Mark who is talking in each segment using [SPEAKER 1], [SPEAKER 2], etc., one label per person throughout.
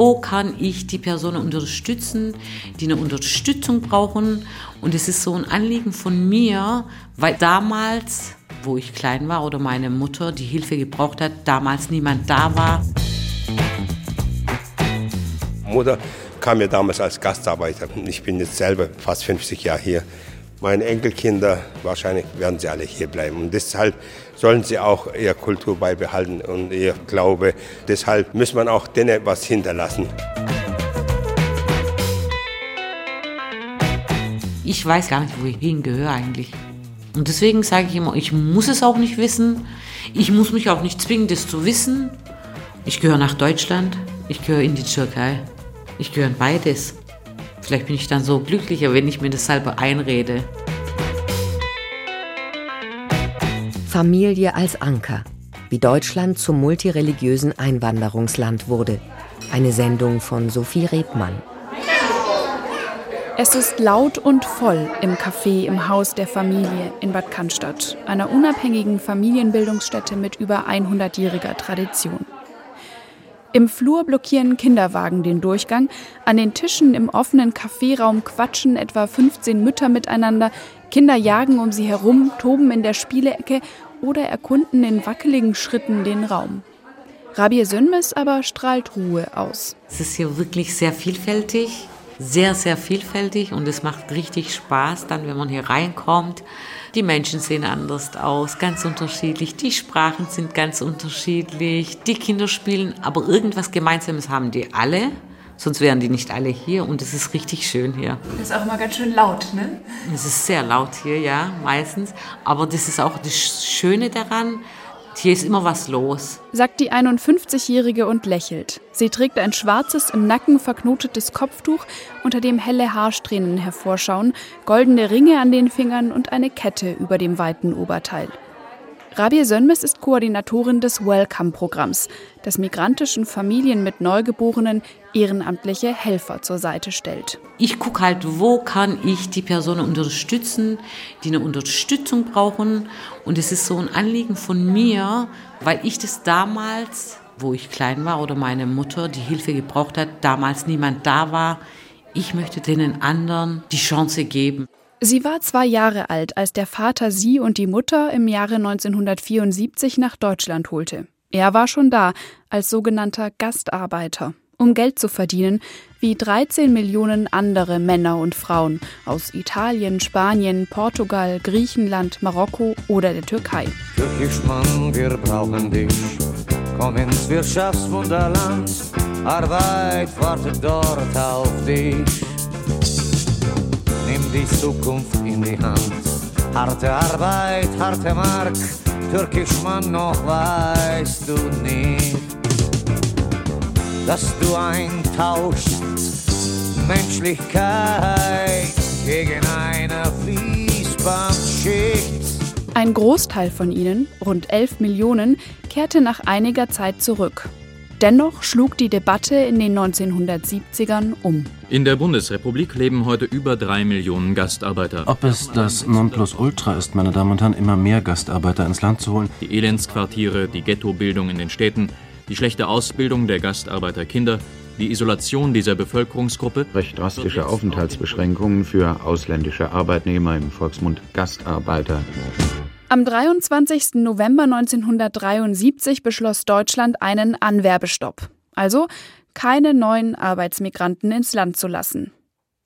[SPEAKER 1] wo kann ich die Personen unterstützen, die eine Unterstützung brauchen. Und es ist so ein Anliegen von mir, weil damals, wo ich klein war oder meine Mutter die Hilfe gebraucht hat, damals niemand da war.
[SPEAKER 2] Mutter kam ja damals als Gastarbeiter. Ich bin jetzt selber fast 50 Jahre hier. Meine Enkelkinder, wahrscheinlich werden sie alle hier bleiben. Und deshalb sollen sie auch ihre Kultur beibehalten und ihr Glaube. Deshalb muss man auch denen was hinterlassen.
[SPEAKER 1] Ich weiß gar nicht, wo ich hingehöre eigentlich. Und deswegen sage ich immer, ich muss es auch nicht wissen. Ich muss mich auch nicht zwingen, das zu wissen. Ich gehöre nach Deutschland. Ich gehöre in die Türkei. Ich gehöre in beides. Vielleicht bin ich dann so glücklicher, wenn ich mir das selber einrede.
[SPEAKER 3] Familie als Anker. Wie Deutschland zum multireligiösen Einwanderungsland wurde. Eine Sendung von Sophie Rebmann.
[SPEAKER 4] Es ist laut und voll im Café im Haus der Familie in Bad Cannstatt, einer unabhängigen Familienbildungsstätte mit über 100-jähriger Tradition. Im Flur blockieren Kinderwagen den Durchgang. An den Tischen im offenen Kaffeeraum quatschen etwa 15 Mütter miteinander. Kinder jagen um sie herum, toben in der Spielecke oder erkunden in wackeligen Schritten den Raum. Rabia Sönmes aber strahlt Ruhe aus.
[SPEAKER 1] Es ist hier wirklich sehr vielfältig, sehr, sehr vielfältig und es macht richtig Spaß dann, wenn man hier reinkommt. Die Menschen sehen anders aus, ganz unterschiedlich. Die Sprachen sind ganz unterschiedlich. Die Kinder spielen, aber irgendwas Gemeinsames haben die alle. Sonst wären die nicht alle hier und es ist richtig schön hier.
[SPEAKER 4] Das ist auch immer ganz schön laut, ne?
[SPEAKER 1] Es ist sehr laut hier, ja, meistens. Aber das ist auch das Schöne daran, hier ist immer was los,
[SPEAKER 4] sagt die 51-Jährige und lächelt. Sie trägt ein schwarzes, im Nacken verknotetes Kopftuch, unter dem helle Haarsträhnen hervorschauen, goldene Ringe an den Fingern und eine Kette über dem weiten Oberteil. Rabia Sönmes ist Koordinatorin des Welcome-Programms, das migrantischen Familien mit Neugeborenen ehrenamtliche Helfer zur Seite stellt.
[SPEAKER 1] Ich gucke halt, wo kann ich die Personen unterstützen, die eine Unterstützung brauchen. Und es ist so ein Anliegen von mir, weil ich das damals, wo ich klein war oder meine Mutter die Hilfe gebraucht hat, damals niemand da war. Ich möchte den anderen die Chance geben.
[SPEAKER 4] Sie war zwei Jahre alt, als der Vater sie und die Mutter im Jahre 1974 nach Deutschland holte. Er war schon da, als sogenannter Gastarbeiter, um Geld zu verdienen, wie 13 Millionen andere Männer und Frauen aus Italien, Spanien, Portugal, Griechenland, Marokko oder der Türkei.
[SPEAKER 5] Türkisch Mann, wir brauchen dich. Komm ins Wirtschaftswunderland, Arbeit wartet dort auf dich die Zukunft in die Hand. Harte Arbeit, harte Mark, türkisch Mann, noch weißt du nicht, dass du eintauschst Menschlichkeit gegen eine Fließbandschicht.
[SPEAKER 4] Ein Großteil von ihnen, rund 11 Millionen, kehrte nach einiger Zeit zurück. Dennoch schlug die Debatte in den 1970ern um.
[SPEAKER 6] In der Bundesrepublik leben heute über drei Millionen Gastarbeiter.
[SPEAKER 7] Ob es das Nonplusultra ist, meine Damen und Herren, immer mehr Gastarbeiter ins Land zu holen?
[SPEAKER 6] Die Elendsquartiere, die Ghettobildung in den Städten, die schlechte Ausbildung der Gastarbeiterkinder, die Isolation dieser Bevölkerungsgruppe.
[SPEAKER 8] Recht drastische Aufenthaltsbeschränkungen für ausländische Arbeitnehmer im Volksmund Gastarbeiter.
[SPEAKER 4] Am 23. November 1973 beschloss Deutschland einen Anwerbestopp, also keine neuen Arbeitsmigranten ins Land zu lassen.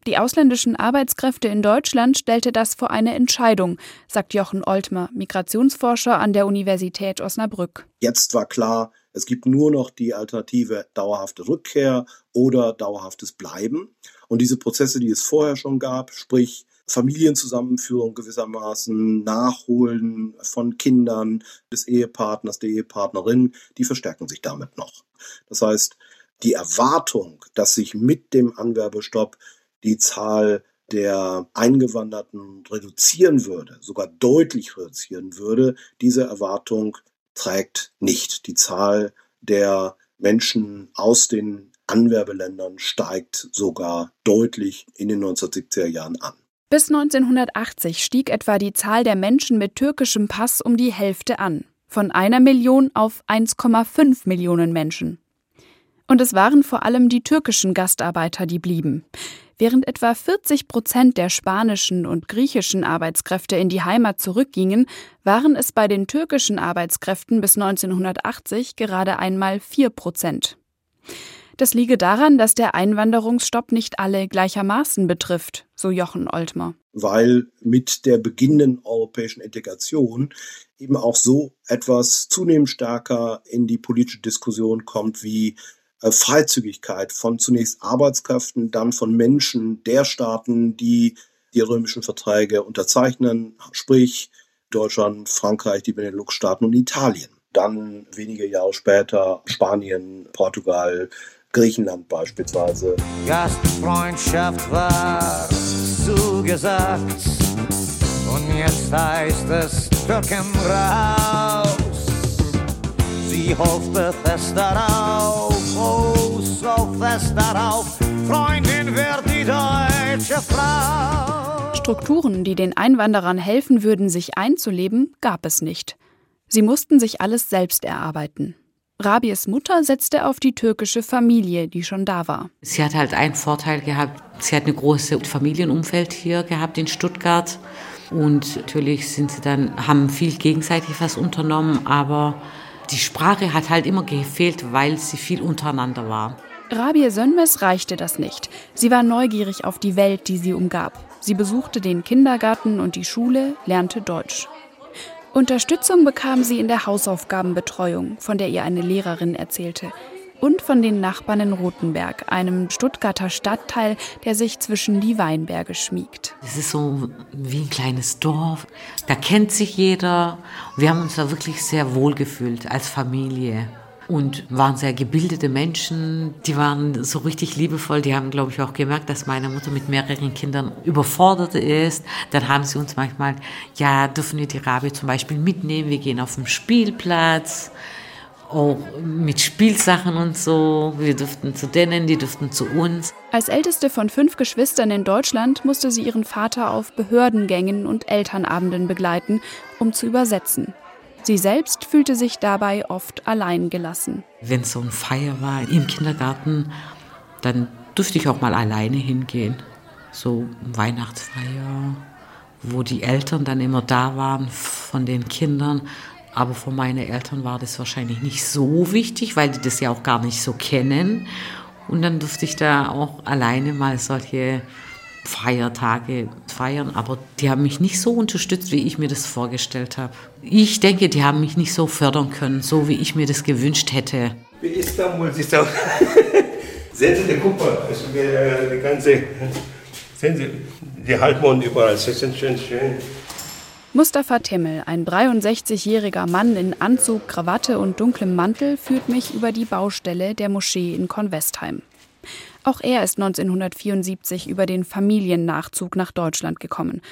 [SPEAKER 4] Die ausländischen Arbeitskräfte in Deutschland stellte das vor eine Entscheidung, sagt Jochen Oltmer, Migrationsforscher an der Universität Osnabrück.
[SPEAKER 9] Jetzt war klar, es gibt nur noch die Alternative dauerhafte Rückkehr oder dauerhaftes Bleiben. Und diese Prozesse, die es vorher schon gab, sprich Familienzusammenführung gewissermaßen, Nachholen von Kindern des Ehepartners, der Ehepartnerin, die verstärken sich damit noch. Das heißt, die Erwartung, dass sich mit dem Anwerbestopp die Zahl der Eingewanderten reduzieren würde, sogar deutlich reduzieren würde, diese Erwartung trägt nicht. Die Zahl der Menschen aus den Anwerbeländern steigt sogar deutlich in den 1970er Jahren an.
[SPEAKER 4] Bis 1980 stieg etwa die Zahl der Menschen mit türkischem Pass um die Hälfte an, von einer Million auf 1,5 Millionen Menschen. Und es waren vor allem die türkischen Gastarbeiter, die blieben. Während etwa 40 Prozent der spanischen und griechischen Arbeitskräfte in die Heimat zurückgingen, waren es bei den türkischen Arbeitskräften bis 1980 gerade einmal 4 Prozent. Das liege daran, dass der Einwanderungsstopp nicht alle gleichermaßen betrifft, so Jochen Oltmer.
[SPEAKER 9] Weil mit der beginnenden europäischen Integration eben auch so etwas zunehmend stärker in die politische Diskussion kommt wie äh, Freizügigkeit von zunächst Arbeitskräften, dann von Menschen der Staaten, die die römischen Verträge unterzeichnen, sprich Deutschland, Frankreich, die Benelux-Staaten und Italien. Dann wenige Jahre später Spanien, Portugal, Griechenland beispielsweise.
[SPEAKER 5] Gastfreundschaft war zugesagt und jetzt heißt es Türken raus. Sie hoffte fest darauf, oh so fest darauf, Freundin wird die deutsche Frau.
[SPEAKER 4] Strukturen, die den Einwanderern helfen würden, sich einzuleben, gab es nicht. Sie mussten sich alles selbst erarbeiten. Rabies Mutter setzte auf die türkische Familie, die schon da war.
[SPEAKER 1] Sie hat halt einen Vorteil gehabt. Sie hat ein großes Familienumfeld hier gehabt in Stuttgart. Und natürlich sind sie dann, haben viel gegenseitig was unternommen, aber die Sprache hat halt immer gefehlt, weil sie viel untereinander war.
[SPEAKER 4] Rabia Sönmes reichte das nicht. Sie war neugierig auf die Welt, die sie umgab. Sie besuchte den Kindergarten und die Schule, lernte Deutsch. Unterstützung bekam sie in der Hausaufgabenbetreuung, von der ihr eine Lehrerin erzählte und von den Nachbarn in Rothenberg, einem Stuttgarter Stadtteil, der sich zwischen die Weinberge schmiegt.
[SPEAKER 1] Es ist so wie ein kleines Dorf. Da kennt sich jeder. Wir haben uns da wirklich sehr wohl gefühlt als Familie und waren sehr gebildete Menschen. Die waren so richtig liebevoll. Die haben, glaube ich, auch gemerkt, dass meine Mutter mit mehreren Kindern überfordert ist. Dann haben sie uns manchmal, ja, dürfen wir die Rabe zum Beispiel mitnehmen? Wir gehen auf den Spielplatz auch mit Spielsachen und so. Wir durften zu denen, die durften zu uns.
[SPEAKER 4] Als älteste von fünf Geschwistern in Deutschland musste sie ihren Vater auf Behördengängen und Elternabenden begleiten, um zu übersetzen. Sie selbst fühlte sich dabei oft allein gelassen.
[SPEAKER 1] Wenn so ein Feier war im Kindergarten, dann durfte ich auch mal alleine hingehen. So Weihnachtsfeier, wo die Eltern dann immer da waren von den Kindern. Aber für meine Eltern war das wahrscheinlich nicht so wichtig, weil die das ja auch gar nicht so kennen. Und dann durfte ich da auch alleine mal solche Feiertage feiern, aber die haben mich nicht so unterstützt, wie ich mir das vorgestellt habe. Ich denke, die haben mich nicht so fördern können, so wie ich mir das gewünscht hätte.
[SPEAKER 2] Wie Istanbul ist auch. Sehen Sie die Kuppe, also die ganze, sehen Sie die Halbmond überall, das ist schön, schön.
[SPEAKER 4] Mustafa Timmel, ein 63-jähriger Mann in Anzug, Krawatte und dunklem Mantel, führt mich über die Baustelle der Moschee in Convestheim. Auch er ist 1974 über den Familiennachzug nach Deutschland gekommen,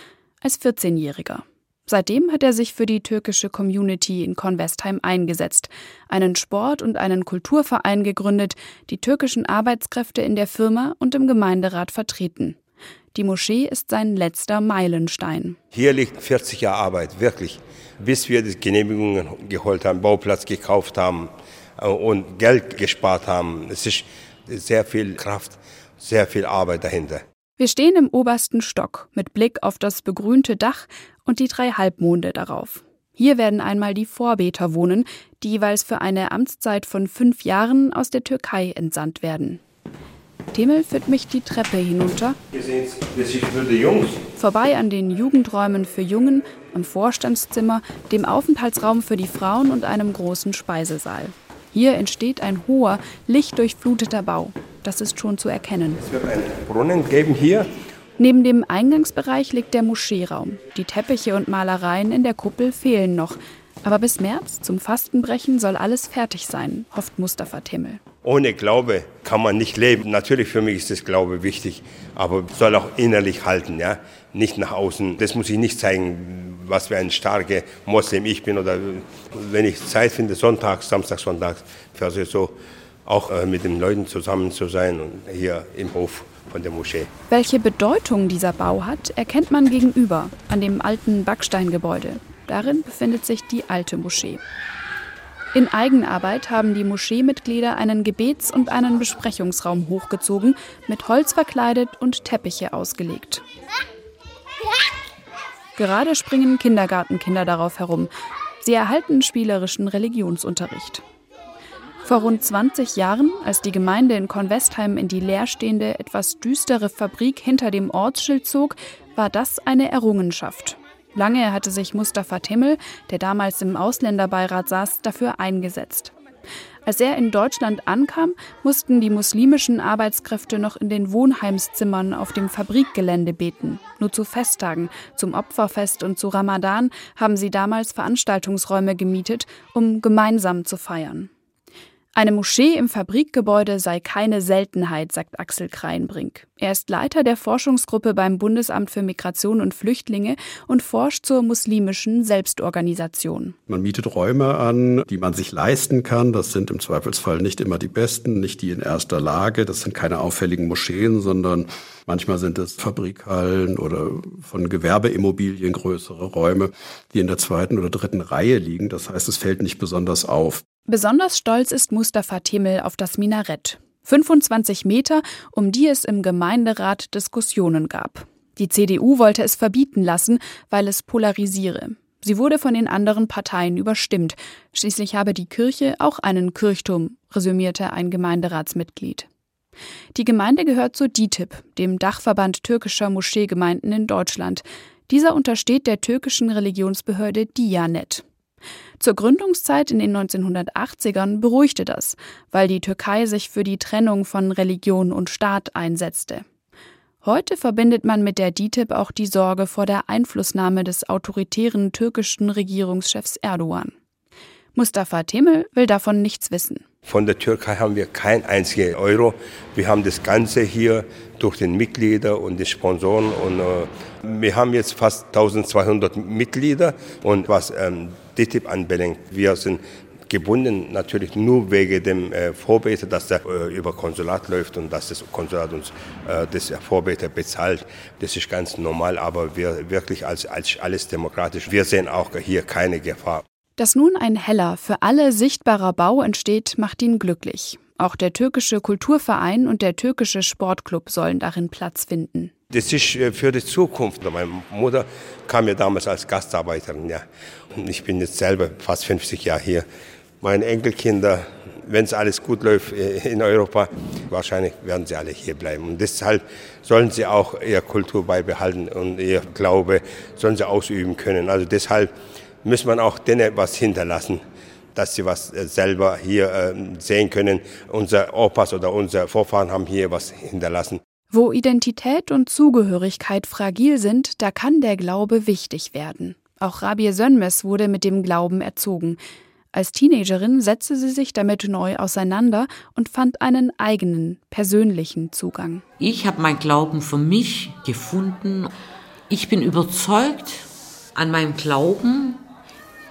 [SPEAKER 4] als 14-Jähriger. Seitdem hat er sich für die türkische Community in Convestheim eingesetzt, einen Sport- und einen Kulturverein gegründet, die türkischen Arbeitskräfte in der Firma und im Gemeinderat vertreten. Die Moschee ist sein letzter Meilenstein.
[SPEAKER 2] Hier liegt 40 Jahre Arbeit, wirklich. Bis wir die Genehmigungen geholt haben, Bauplatz gekauft haben äh, und Geld gespart haben. Es ist sehr viel Kraft, sehr viel Arbeit dahinter.
[SPEAKER 4] Wir stehen im obersten Stock mit Blick auf das begrünte Dach und die drei Halbmonde darauf. Hier werden einmal die Vorbeter wohnen, die jeweils für eine Amtszeit von fünf Jahren aus der Türkei entsandt werden. Temel führt mich die Treppe hinunter.
[SPEAKER 2] Hier sehen Sie, das ist für die Jungs.
[SPEAKER 4] Vorbei an den Jugendräumen für Jungen, am Vorstandszimmer, dem Aufenthaltsraum für die Frauen und einem großen Speisesaal. Hier entsteht ein hoher, lichtdurchfluteter Bau. Das ist schon zu erkennen.
[SPEAKER 2] Es wird einen Brunnen geben hier.
[SPEAKER 4] Neben dem Eingangsbereich liegt der Moscheeraum. Die Teppiche und Malereien in der Kuppel fehlen noch. Aber bis März, zum Fastenbrechen, soll alles fertig sein, hofft Mustafa Timmel.
[SPEAKER 2] Ohne Glaube kann man nicht leben. Natürlich für mich ist das Glaube wichtig, aber soll auch innerlich halten, ja, nicht nach außen. Das muss ich nicht zeigen, was für ein starker Moslem ich bin oder wenn ich Zeit finde, Sonntag, Samstag, Sonntag, versuche so auch äh, mit den Leuten zusammen zu sein und hier im Hof von der Moschee.
[SPEAKER 4] Welche Bedeutung dieser Bau hat, erkennt man gegenüber an dem alten Backsteingebäude. Darin befindet sich die alte Moschee. In Eigenarbeit haben die Moscheemitglieder einen Gebets- und einen Besprechungsraum hochgezogen, mit Holz verkleidet und Teppiche ausgelegt. Gerade springen Kindergartenkinder darauf herum. Sie erhalten spielerischen Religionsunterricht. Vor rund 20 Jahren, als die Gemeinde in Kornwestheim in die leerstehende, etwas düstere Fabrik hinter dem Ortsschild zog, war das eine Errungenschaft. Lange hatte sich Mustafa Timmel, der damals im Ausländerbeirat saß, dafür eingesetzt. Als er in Deutschland ankam, mussten die muslimischen Arbeitskräfte noch in den Wohnheimszimmern auf dem Fabrikgelände beten. Nur zu Festtagen, zum Opferfest und zu Ramadan haben sie damals Veranstaltungsräume gemietet, um gemeinsam zu feiern. Eine Moschee im Fabrikgebäude sei keine Seltenheit, sagt Axel Kreinbrink. Er ist Leiter der Forschungsgruppe beim Bundesamt für Migration und Flüchtlinge und forscht zur muslimischen Selbstorganisation.
[SPEAKER 10] Man mietet Räume an, die man sich leisten kann. Das sind im Zweifelsfall nicht immer die besten, nicht die in erster Lage. Das sind keine auffälligen Moscheen, sondern manchmal sind es Fabrikhallen oder von Gewerbeimmobilien größere Räume, die in der zweiten oder dritten Reihe liegen. Das heißt, es fällt nicht besonders auf.
[SPEAKER 4] Besonders stolz ist Mustafa Temel auf das Minarett. 25 Meter, um die es im Gemeinderat Diskussionen gab. Die CDU wollte es verbieten lassen, weil es polarisiere. Sie wurde von den anderen Parteien überstimmt. Schließlich habe die Kirche auch einen Kirchturm, resümierte ein Gemeinderatsmitglied. Die Gemeinde gehört zur DITIB, dem Dachverband türkischer Moscheegemeinden in Deutschland. Dieser untersteht der türkischen Religionsbehörde Diyanet. Zur Gründungszeit in den 1980ern beruhigte das, weil die Türkei sich für die Trennung von Religion und Staat einsetzte. Heute verbindet man mit der DITIB auch die Sorge vor der Einflussnahme des autoritären türkischen Regierungschefs Erdogan. Mustafa Temel will davon nichts wissen.
[SPEAKER 2] Von der Türkei haben wir kein einziger Euro. Wir haben das Ganze hier durch den Mitglieder und die Sponsoren. Und äh, wir haben jetzt fast 1200 Mitglieder. Und was ähm, DTIP anbelangt, wir sind gebunden natürlich nur wegen dem äh, Vorbeter, dass der äh, über Konsulat läuft und dass das Konsulat uns äh, das Vorbeter bezahlt. Das ist ganz normal, aber wir wirklich als, als alles demokratisch. Wir sehen auch hier keine Gefahr.
[SPEAKER 4] Dass nun ein heller, für alle sichtbarer Bau entsteht, macht ihn glücklich. Auch der türkische Kulturverein und der türkische Sportclub sollen darin Platz finden.
[SPEAKER 2] Das ist äh, für die Zukunft. Meine Mutter kam ja damals als Gastarbeiterin. Ja. Und ich bin jetzt selber fast 50 Jahre hier. Meine Enkelkinder, wenn es alles gut läuft äh, in Europa, wahrscheinlich werden sie alle hier bleiben. Und deshalb sollen sie auch ihre Kultur beibehalten und ihr Glaube sollen sie ausüben können. Also deshalb muss man auch denen was hinterlassen, dass sie was äh, selber hier ähm, sehen können. Unser Opas oder unsere Vorfahren haben hier was hinterlassen.
[SPEAKER 4] Wo Identität und Zugehörigkeit fragil sind, da kann der Glaube wichtig werden. Auch Rabie Sönmes wurde mit dem Glauben erzogen. Als Teenagerin setzte sie sich damit neu auseinander und fand einen eigenen, persönlichen Zugang.
[SPEAKER 1] Ich habe mein Glauben für mich gefunden. Ich bin überzeugt an meinem Glauben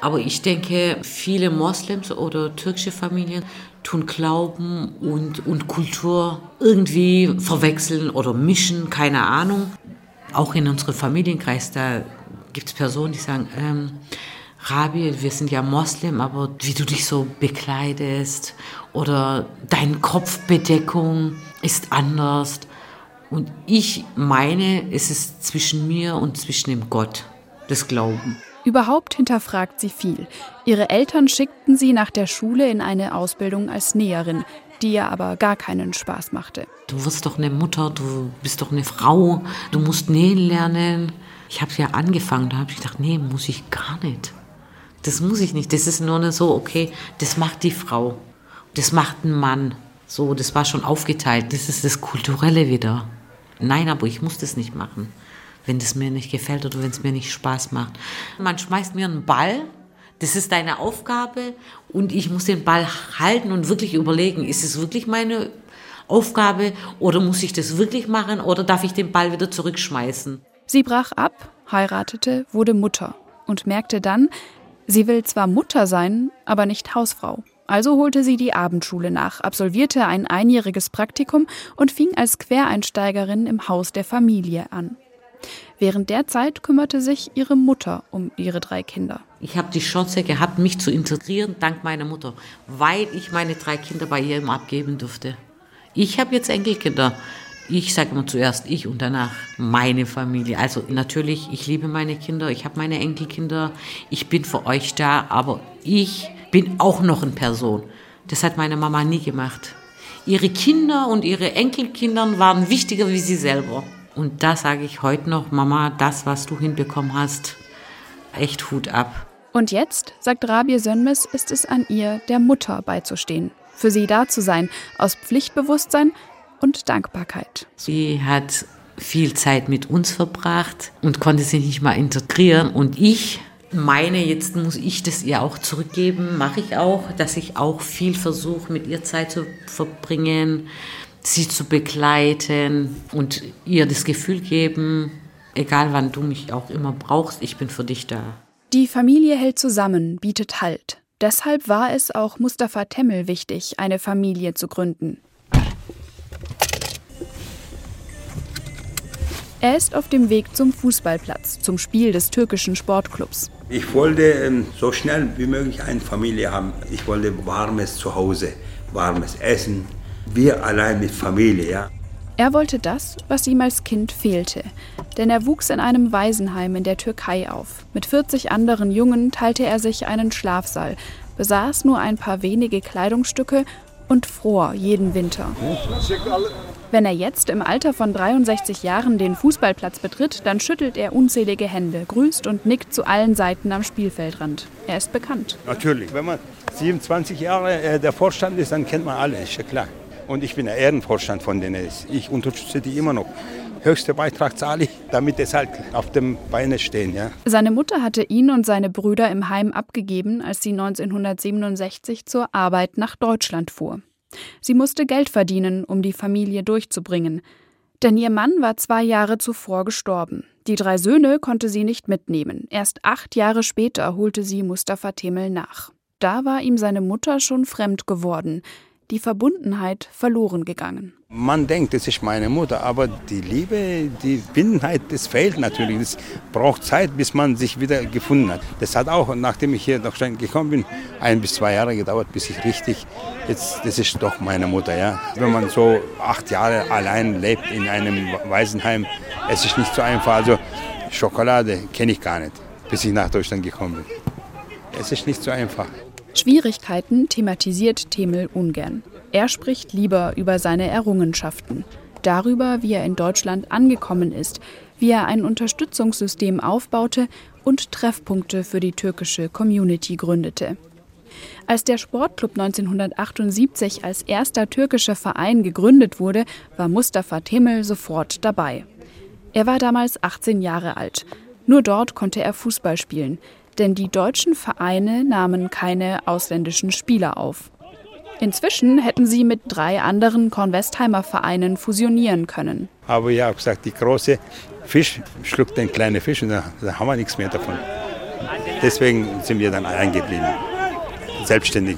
[SPEAKER 1] aber ich denke, viele Moslems oder türkische Familien tun Glauben und, und Kultur irgendwie verwechseln oder mischen, keine Ahnung. Auch in unserem Familienkreis, da gibt es Personen, die sagen, ähm, Rabi, wir sind ja Moslem, aber wie du dich so bekleidest oder deine Kopfbedeckung ist anders. Und ich meine, es ist zwischen mir und zwischen dem Gott, das Glauben.
[SPEAKER 4] Überhaupt hinterfragt sie viel. Ihre Eltern schickten sie nach der Schule in eine Ausbildung als Näherin, die ihr aber gar keinen Spaß machte.
[SPEAKER 1] Du wirst doch eine Mutter, du bist doch eine Frau, du musst nähen lernen. Ich habe ja angefangen, da habe ich gedacht, nee, muss ich gar nicht. Das muss ich nicht. Das ist nur so, okay, das macht die Frau. Das macht ein Mann. So, das war schon aufgeteilt. Das ist das Kulturelle wieder. Nein, aber ich muss das nicht machen wenn das mir nicht gefällt oder wenn es mir nicht Spaß macht. Man schmeißt mir einen Ball, das ist deine Aufgabe und ich muss den Ball halten und wirklich überlegen, ist es wirklich meine Aufgabe oder muss ich das wirklich machen oder darf ich den Ball wieder zurückschmeißen?
[SPEAKER 4] Sie brach ab, heiratete, wurde Mutter und merkte dann, sie will zwar Mutter sein, aber nicht Hausfrau. Also holte sie die Abendschule nach, absolvierte ein einjähriges Praktikum und fing als Quereinsteigerin im Haus der Familie an. Während der Zeit kümmerte sich ihre Mutter um ihre drei Kinder.
[SPEAKER 1] Ich habe die Chance gehabt, mich zu integrieren dank meiner Mutter, weil ich meine drei Kinder bei ihr immer abgeben durfte. Ich habe jetzt Enkelkinder. Ich sage immer zuerst ich und danach meine Familie. Also natürlich, ich liebe meine Kinder, ich habe meine Enkelkinder, ich bin für euch da, aber ich bin auch noch eine Person. Das hat meine Mama nie gemacht. Ihre Kinder und ihre Enkelkinder waren wichtiger wie sie selber. Und da sage ich heute noch, Mama, das, was du hinbekommen hast, echt Hut ab.
[SPEAKER 4] Und jetzt, sagt Rabia Sönmes, ist es an ihr, der Mutter beizustehen, für sie da zu sein, aus Pflichtbewusstsein und Dankbarkeit.
[SPEAKER 1] Sie hat viel Zeit mit uns verbracht und konnte sich nicht mal integrieren. Und ich meine, jetzt muss ich das ihr auch zurückgeben, mache ich auch, dass ich auch viel versuche, mit ihr Zeit zu verbringen, sie zu begleiten und ihr das Gefühl geben, egal wann du mich auch immer brauchst, ich bin für dich da.
[SPEAKER 4] Die Familie hält zusammen, bietet Halt. Deshalb war es auch Mustafa Temmel wichtig, eine Familie zu gründen. Er ist auf dem Weg zum Fußballplatz, zum Spiel des türkischen Sportclubs.
[SPEAKER 11] Ich wollte ähm, so schnell wie möglich eine Familie haben. Ich wollte warmes Zuhause, warmes Essen. Wir allein mit Familie, ja.
[SPEAKER 4] Er wollte das, was ihm als Kind fehlte. Denn er wuchs in einem Waisenheim in der Türkei auf. Mit 40 anderen Jungen teilte er sich einen Schlafsaal, besaß nur ein paar wenige Kleidungsstücke und fror jeden Winter. Wenn er jetzt im Alter von 63 Jahren den Fußballplatz betritt, dann schüttelt er unzählige Hände, grüßt und nickt zu allen Seiten am Spielfeldrand. Er ist bekannt.
[SPEAKER 11] Natürlich, wenn man 27 Jahre äh, der Vorstand ist, dann kennt man alle, ist ja klar. Und ich bin der Ehrenvorstand von denen. Ich unterstütze die immer noch. Höchster Beitrag zahle ich, damit es halt auf dem Beine stehen. Ja.
[SPEAKER 4] Seine Mutter hatte ihn und seine Brüder im Heim abgegeben, als sie 1967 zur Arbeit nach Deutschland fuhr. Sie musste Geld verdienen, um die Familie durchzubringen. Denn ihr Mann war zwei Jahre zuvor gestorben. Die drei Söhne konnte sie nicht mitnehmen. Erst acht Jahre später holte sie Mustafa Temel nach. Da war ihm seine Mutter schon fremd geworden die Verbundenheit verloren gegangen.
[SPEAKER 11] Man denkt, es ist meine Mutter, aber die Liebe, die Bindenheit, das fehlt natürlich. Es braucht Zeit, bis man sich wieder gefunden hat. Das hat auch, nachdem ich hier nach Stein gekommen bin, ein bis zwei Jahre gedauert, bis ich richtig, jetzt, das ist doch meine Mutter, ja. Wenn man so acht Jahre allein lebt in einem Waisenheim, es ist nicht so einfach. Also Schokolade kenne ich gar nicht, bis ich nach Deutschland gekommen bin. Es ist nicht so einfach.
[SPEAKER 4] Schwierigkeiten thematisiert Temel ungern. Er spricht lieber über seine Errungenschaften, darüber, wie er in Deutschland angekommen ist, wie er ein Unterstützungssystem aufbaute und Treffpunkte für die türkische Community gründete. Als der Sportclub 1978 als erster türkischer Verein gegründet wurde, war Mustafa Temel sofort dabei. Er war damals 18 Jahre alt. Nur dort konnte er Fußball spielen denn die deutschen Vereine nahmen keine ausländischen Spieler auf. Inzwischen hätten sie mit drei anderen Kornwestheimer Vereinen fusionieren können.
[SPEAKER 11] Aber ich habe gesagt, die große Fisch schluckt den kleinen Fisch und da, da haben wir nichts mehr davon. Deswegen sind wir dann eingeblieben, selbstständig.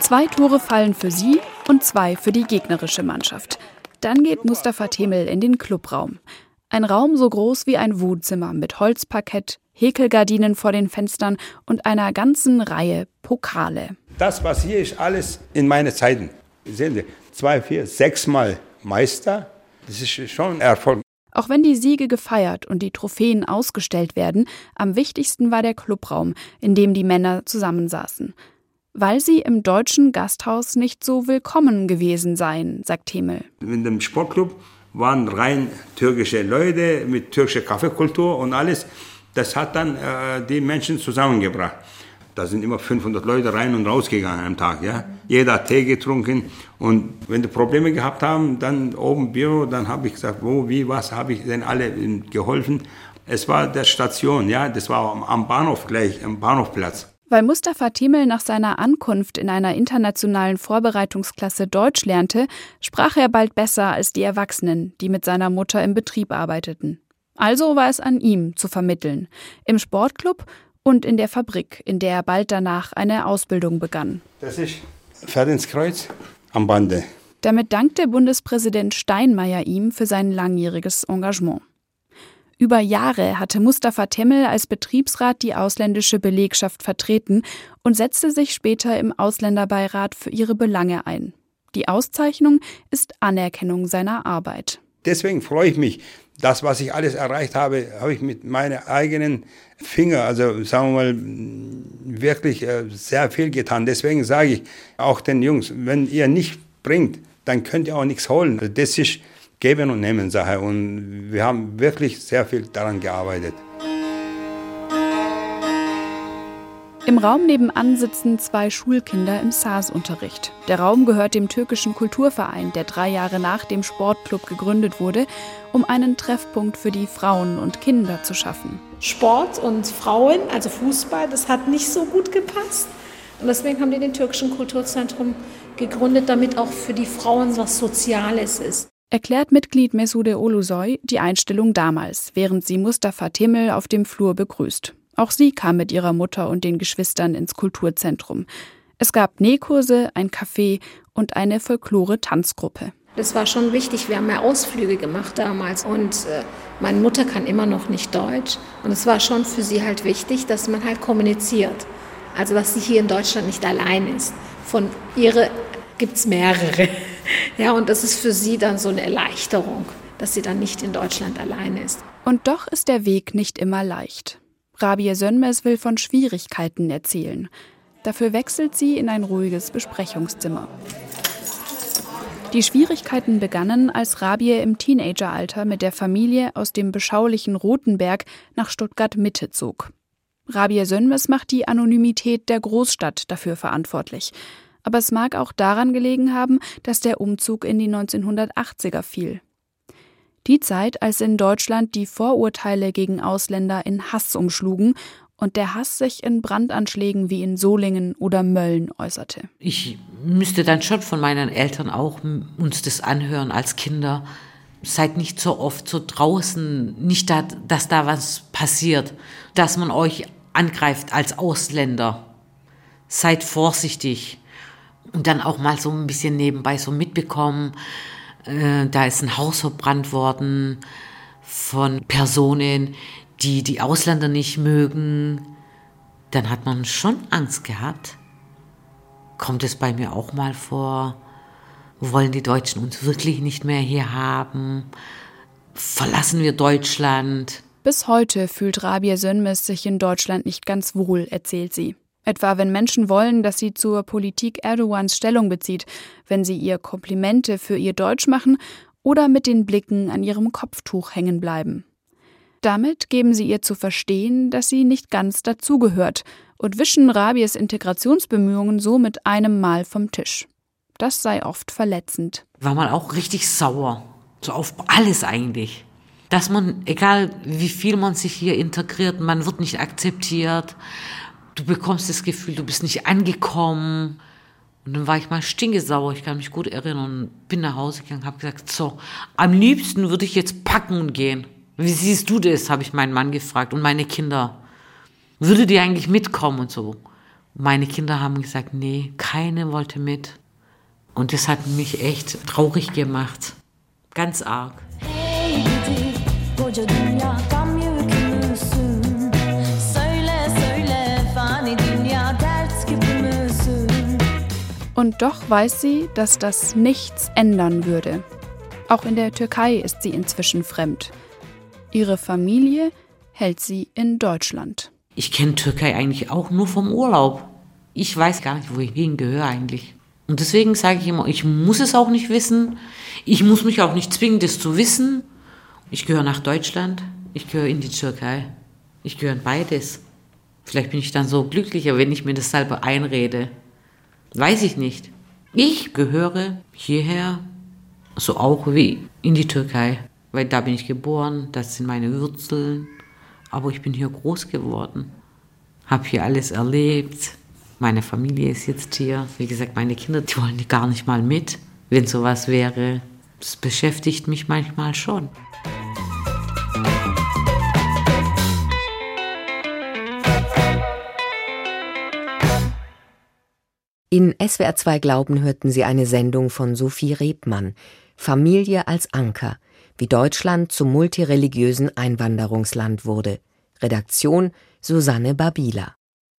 [SPEAKER 4] Zwei Tore fallen für sie und zwei für die gegnerische Mannschaft. Dann geht Mustafa Temel in den Clubraum. Ein Raum so groß wie ein Wohnzimmer mit Holzparkett, Häkelgardinen vor den Fenstern und einer ganzen Reihe Pokale.
[SPEAKER 11] Das, was hier ist, alles in meinen Zeiten. Sehen Sie, zwei, vier, sechsmal Meister, das ist schon ein Erfolg.
[SPEAKER 4] Auch wenn die Siege gefeiert und die Trophäen ausgestellt werden, am wichtigsten war der Clubraum, in dem die Männer zusammensaßen. Weil sie im deutschen Gasthaus nicht so willkommen gewesen seien, sagt Temel.
[SPEAKER 11] In dem Sportclub waren rein türkische Leute mit türkischer Kaffeekultur und alles. Das hat dann äh, die Menschen zusammengebracht. Da sind immer 500 Leute rein und rausgegangen am Tag. Ja? Jeder hat Tee getrunken. Und wenn die Probleme gehabt haben, dann oben Büro, dann habe ich gesagt, wo, wie, was, habe ich denn alle geholfen. Es war der Station, ja, das war am Bahnhof gleich, am Bahnhofplatz.
[SPEAKER 4] Weil Mustafa Temel nach seiner Ankunft in einer internationalen Vorbereitungsklasse Deutsch lernte, sprach er bald besser als die Erwachsenen, die mit seiner Mutter im Betrieb arbeiteten. Also war es an ihm zu vermitteln, im Sportclub und in der Fabrik, in der er bald danach eine Ausbildung begann.
[SPEAKER 11] Das ist Verdienstkreuz am Bande.
[SPEAKER 4] Damit dankte Bundespräsident Steinmeier ihm für sein langjähriges Engagement. Über Jahre hatte Mustafa Temmel als Betriebsrat die ausländische Belegschaft vertreten und setzte sich später im Ausländerbeirat für ihre Belange ein. Die Auszeichnung ist Anerkennung seiner Arbeit.
[SPEAKER 11] Deswegen freue ich mich. Das, was ich alles erreicht habe, habe ich mit meinen eigenen Fingern, also sagen wir mal, wirklich äh, sehr viel getan. Deswegen sage ich auch den Jungs, wenn ihr nicht bringt, dann könnt ihr auch nichts holen. Das ist Geben und Nehmen Sache und wir haben wirklich sehr viel daran gearbeitet.
[SPEAKER 4] Im Raum nebenan sitzen zwei Schulkinder im SARS-Unterricht. Der Raum gehört dem türkischen Kulturverein, der drei Jahre nach dem Sportclub gegründet wurde, um einen Treffpunkt für die Frauen und Kinder zu schaffen.
[SPEAKER 12] Sport und Frauen, also Fußball, das hat nicht so gut gepasst. Und deswegen haben die den türkischen Kulturzentrum gegründet, damit auch für die Frauen was Soziales ist
[SPEAKER 4] erklärt Mitglied Mesude Olusoy die Einstellung damals, während sie Mustafa Timmel auf dem Flur begrüßt. Auch sie kam mit ihrer Mutter und den Geschwistern ins Kulturzentrum. Es gab Nähkurse, ein Café und eine Folklore-Tanzgruppe.
[SPEAKER 12] Das war schon wichtig. Wir haben mehr Ausflüge gemacht damals und äh, meine Mutter kann immer noch nicht Deutsch und es war schon für sie halt wichtig, dass man halt kommuniziert. Also dass sie hier in Deutschland nicht allein ist. Von ihre gibt es mehrere. Ja, und das ist für sie dann so eine Erleichterung, dass sie dann nicht in Deutschland alleine ist.
[SPEAKER 4] Und doch ist der Weg nicht immer leicht. Rabia Sönmez will von Schwierigkeiten erzählen. Dafür wechselt sie in ein ruhiges Besprechungszimmer. Die Schwierigkeiten begannen, als Rabie im Teenageralter mit der Familie aus dem beschaulichen Rotenberg nach Stuttgart Mitte zog. Rabia Sönmez macht die Anonymität der Großstadt dafür verantwortlich aber es mag auch daran gelegen haben, dass der Umzug in die 1980er fiel. Die Zeit, als in Deutschland die Vorurteile gegen Ausländer in Hass umschlugen und der Hass sich in Brandanschlägen wie in Solingen oder Mölln äußerte.
[SPEAKER 1] Ich müsste dann schon von meinen Eltern auch uns das anhören als Kinder. Seid nicht so oft so draußen, nicht, da, dass da was passiert, dass man euch angreift als Ausländer. Seid vorsichtig und dann auch mal so ein bisschen nebenbei so mitbekommen, äh, da ist ein Haus verbrannt worden von Personen, die die Ausländer nicht mögen, dann hat man schon Angst gehabt. Kommt es bei mir auch mal vor? Wollen die Deutschen uns wirklich nicht mehr hier haben? Verlassen wir Deutschland?
[SPEAKER 4] Bis heute fühlt Rabia Sönmes sich in Deutschland nicht ganz wohl, erzählt sie. Etwa wenn Menschen wollen, dass sie zur Politik Erdogans Stellung bezieht, wenn sie ihr Komplimente für ihr Deutsch machen oder mit den Blicken an ihrem Kopftuch hängen bleiben. Damit geben sie ihr zu verstehen, dass sie nicht ganz dazugehört und wischen Rabies Integrationsbemühungen so mit einem Mal vom Tisch. Das sei oft verletzend.
[SPEAKER 1] War man auch richtig sauer. So auf alles eigentlich. Dass man, egal wie viel man sich hier integriert, man wird nicht akzeptiert du bekommst das Gefühl, du bist nicht angekommen. Und dann war ich mal stingesauer, ich kann mich gut erinnern, und bin nach Hause gegangen, habe gesagt, so, am liebsten würde ich jetzt packen und gehen. Wie siehst du das, habe ich meinen Mann gefragt und meine Kinder. Würde die eigentlich mitkommen und so? Meine Kinder haben gesagt, nee, keine wollte mit. Und das hat mich echt traurig gemacht. Ganz arg. Hey,
[SPEAKER 4] Und doch weiß sie, dass das nichts ändern würde. Auch in der Türkei ist sie inzwischen fremd. Ihre Familie hält sie in Deutschland.
[SPEAKER 1] Ich kenne Türkei eigentlich auch nur vom Urlaub. Ich weiß gar nicht, wo ich hingehöre eigentlich. Und deswegen sage ich immer, ich muss es auch nicht wissen. Ich muss mich auch nicht zwingen, das zu wissen. Ich gehöre nach Deutschland. Ich gehöre in die Türkei. Ich gehöre in beides. Vielleicht bin ich dann so glücklicher, wenn ich mir das selber einrede. Weiß ich nicht. Ich gehöre hierher, so auch wie in die Türkei, weil da bin ich geboren, das sind meine Wurzeln. Aber ich bin hier groß geworden, habe hier alles erlebt. Meine Familie ist jetzt hier. Wie gesagt, meine Kinder, die wollen gar nicht mal mit, wenn sowas wäre. Das beschäftigt mich manchmal schon.
[SPEAKER 3] In SWR 2 Glauben hörten Sie eine Sendung von Sophie Rebmann, Familie als Anker, wie Deutschland zum multireligiösen Einwanderungsland wurde. Redaktion Susanne Babila